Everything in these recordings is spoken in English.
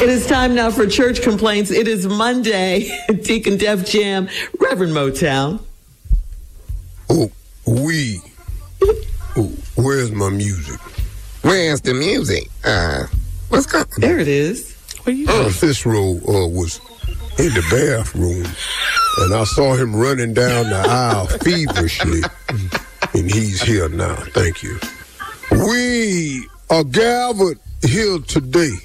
It is time now for church complaints. It is Monday. Deacon Def Jam, Reverend Motown. Oh, we. Oh, where's my music? Where's the music? Uh, what's going? There it is. What are you uh, Cicero uh, was in the bathroom, and I saw him running down the aisle feverishly, and he's here now. Thank you. We are gathered here today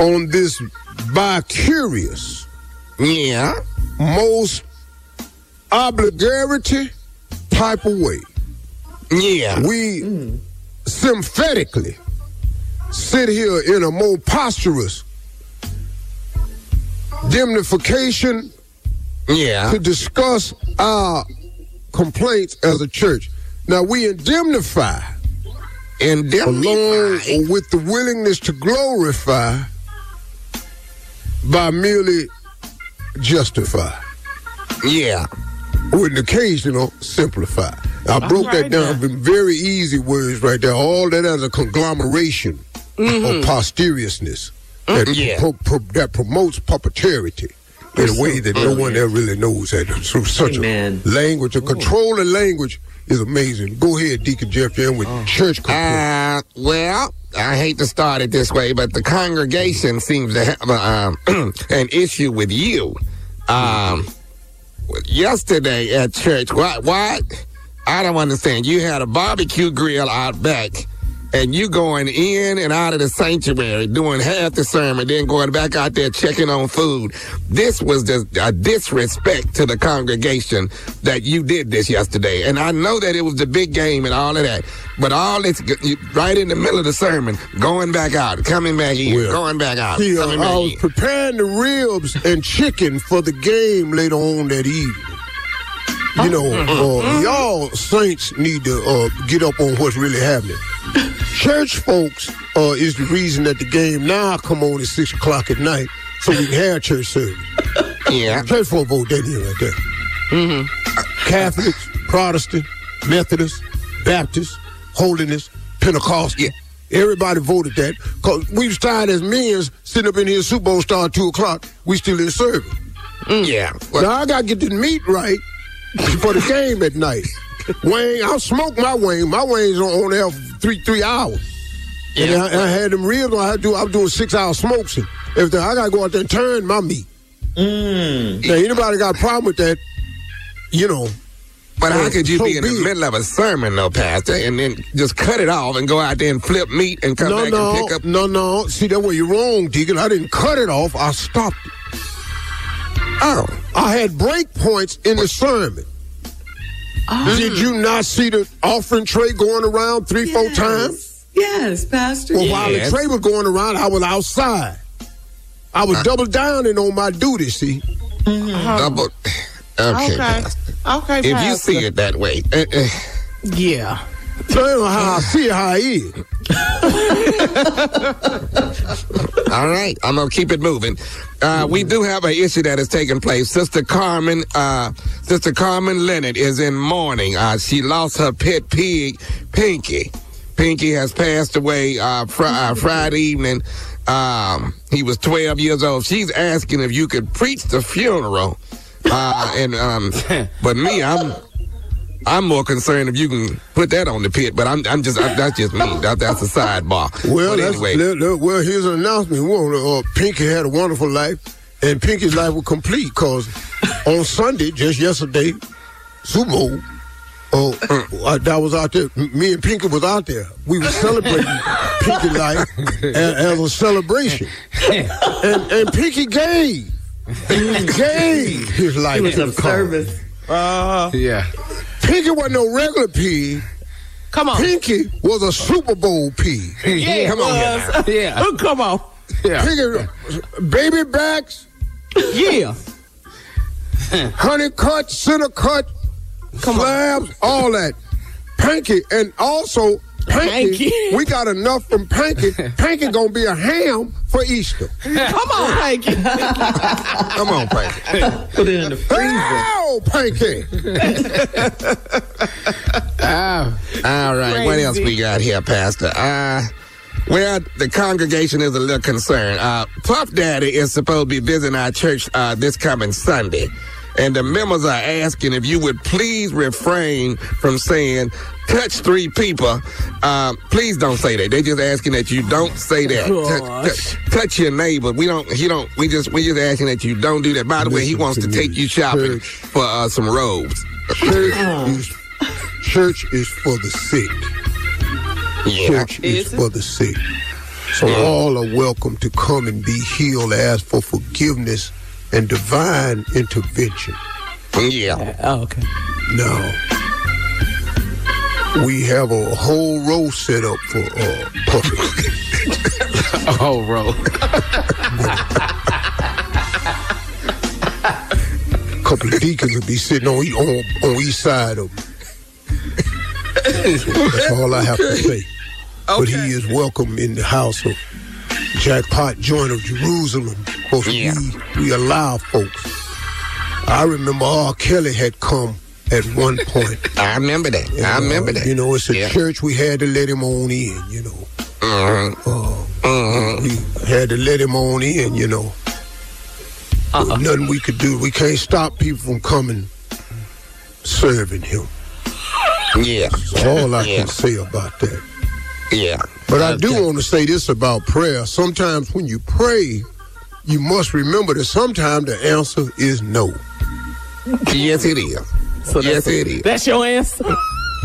on this bi-curious, yeah, most obligatory type of way. Yeah. We mm. sympathetically sit here in a more posturous indemnification yeah. to discuss our complaints as a church. Now we indemnify, indemnify along with the willingness to glorify by merely justify. Yeah. With an occasional simplify. I broke right that down in very easy words right there. All that as a conglomeration mm-hmm. of posteriousness that, mm, yeah. pro- pro- that promotes perpetuity in a way that no one ever really knows that. So such Amen. a language, a controlling language is amazing. Go ahead, Deacon Def Jam, with oh. church Uh, well, I hate to start it this way, but the congregation seems to have uh, an issue with you. Um, yesterday at church, what? What? I don't understand. You had a barbecue grill out back and you going in and out of the sanctuary doing half the sermon, then going back out there checking on food. This was just a disrespect to the congregation that you did this yesterday. And I know that it was the big game and all of that, but all this right in the middle of the sermon, going back out, coming back in, well, going back out. See, uh, I was in. preparing the ribs and chicken for the game later on that evening. You know, uh, y'all saints need to uh, get up on what's really happening. Church folks uh, is the reason that the game now come on at six o'clock at night so we can have church service. Yeah. Church folk vote that in right there. Mm-hmm. Catholics, Protestant, Methodist, Baptist, Holiness, Pentecostal. Yeah. Everybody voted that. Cause we was tired as men sitting up in here Super Bowl star at two o'clock. We still in service. Mm, yeah. Well, now I gotta get the meat right for the game at night. Wayne, I'll smoke my Wayne. My Wayne's on, on there three three hours. Yeah. And I, and I, had them ribs. I do. I'm doing six hour smokes everything. I gotta go out there and turn my meat. Mm. Now anybody got a problem with that? You know. But how could you so be in the middle of a sermon, though, Pastor, and then just cut it off and go out there and flip meat and come no, back no, and pick up? No, no, See, that way you're wrong, Deacon. I didn't cut it off. I stopped it. Oh. I had break points in the sermon. Oh. Did you not see the offering tray going around three, yes. four times? Yes, Pastor. Well, yes. while the tray was going around, I was outside. I was uh, double downing on my duty, see? Mm-hmm. Uh-huh. Double. Okay. Okay. okay if you see it that way. Uh, uh. Yeah. Tell him how I see it, how he is. All right, I'm gonna keep it moving. Uh, we do have an issue that has taken place. Sister Carmen, uh, Sister Carmen Leonard is in mourning. Uh, she lost her pet pig, Pinky. Pinky has passed away uh, fr- uh, Friday evening. Um, he was 12 years old. She's asking if you could preach the funeral. Uh, and um, but me, I'm I'm more concerned if you can put that on the pit, but I'm, I'm just, I, that's just me. That, that's a sidebar. Well, but anyway. Look, look, well, here's an announcement. We want, uh, Pinky had a wonderful life, and Pinky's life was complete because on Sunday, just yesterday, Super Bowl, Oh, uh, that was out there. Me and Pinky was out there. We were celebrating Pinky life as, as, a celebration, and, and Pinky gave, he gave his life. He was of service. Uh, yeah. Pinky wasn't no regular pig. Come on. Pinky was a Super Bowl pig. Yeah, come on. Yeah. Oh, come on. Yeah. Pinky, baby backs, Yeah. honey cut, center cut, slabs, all that. Panky, and also Panky, Panky. we got enough from Panky. Panky gonna be a ham for Easter. Come on, Hanky. Come on, Panky. Put it in the freezer. Oh, Panky! All right, what else we got here, Pastor? Uh, well, the congregation is a little concerned. Uh, Puff Daddy is supposed to be visiting our church uh, this coming Sunday. And the members are asking if you would please refrain from saying, touch three people. Um, please don't say that. They're just asking that you don't say that. Touch, touch- touch your neighbor. We don't, he don't, we just, we just asking that you don't do that. By the way, he wants to to take you shopping church. for uh, some robes. Church is, church is for the sick. Yeah. Church is for the sick. So all are welcome to come and be healed, ask for forgiveness and divine intervention. Yeah. Oh, okay. Now, we have a whole row set up for uh, Puffy. Oh, bro. A couple of deacons will be sitting on, e- on, on each side of them. That's all I have to say. But he is welcome in the house of Jackpot Joint of Jerusalem. Of Yeah. we, we allow folks. I remember R. Kelly had come at one point. I remember that. I remember uh, that. You know, it's a Yeah. church. We had to let him on in. You know, Mhm. Mhm. we had to let him on in. You know, Uh-uh. Nothing we could do. We can't stop people from coming, serving him. Yeah. That's all I Yeah. can say about that. Yeah. But I do want to say this about prayer. Sometimes when you pray, you must remember that sometimes the answer is no. Yes, it is. So yes, it is. that's your answer.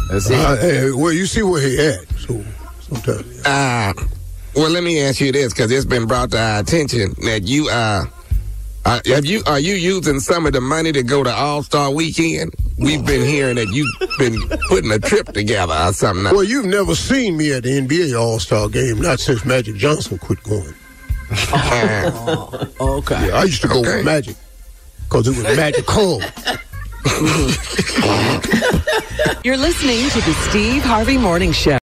That's Uh, hey, well, you see where he at. So sometimes. Uh, well, let me ask you this, because it's been brought to our attention that you uh, uh, have you are you using some of the money to go to All Star Weekend? We've been hearing that you've been putting a trip together or something. Well, you've never seen me at the NBA All Star game, not since Magic Johnson quit going. Uh, Okay. Yeah, I used to go Okay. with Magic because it was magical. You're listening to the Steve Harvey Morning Show.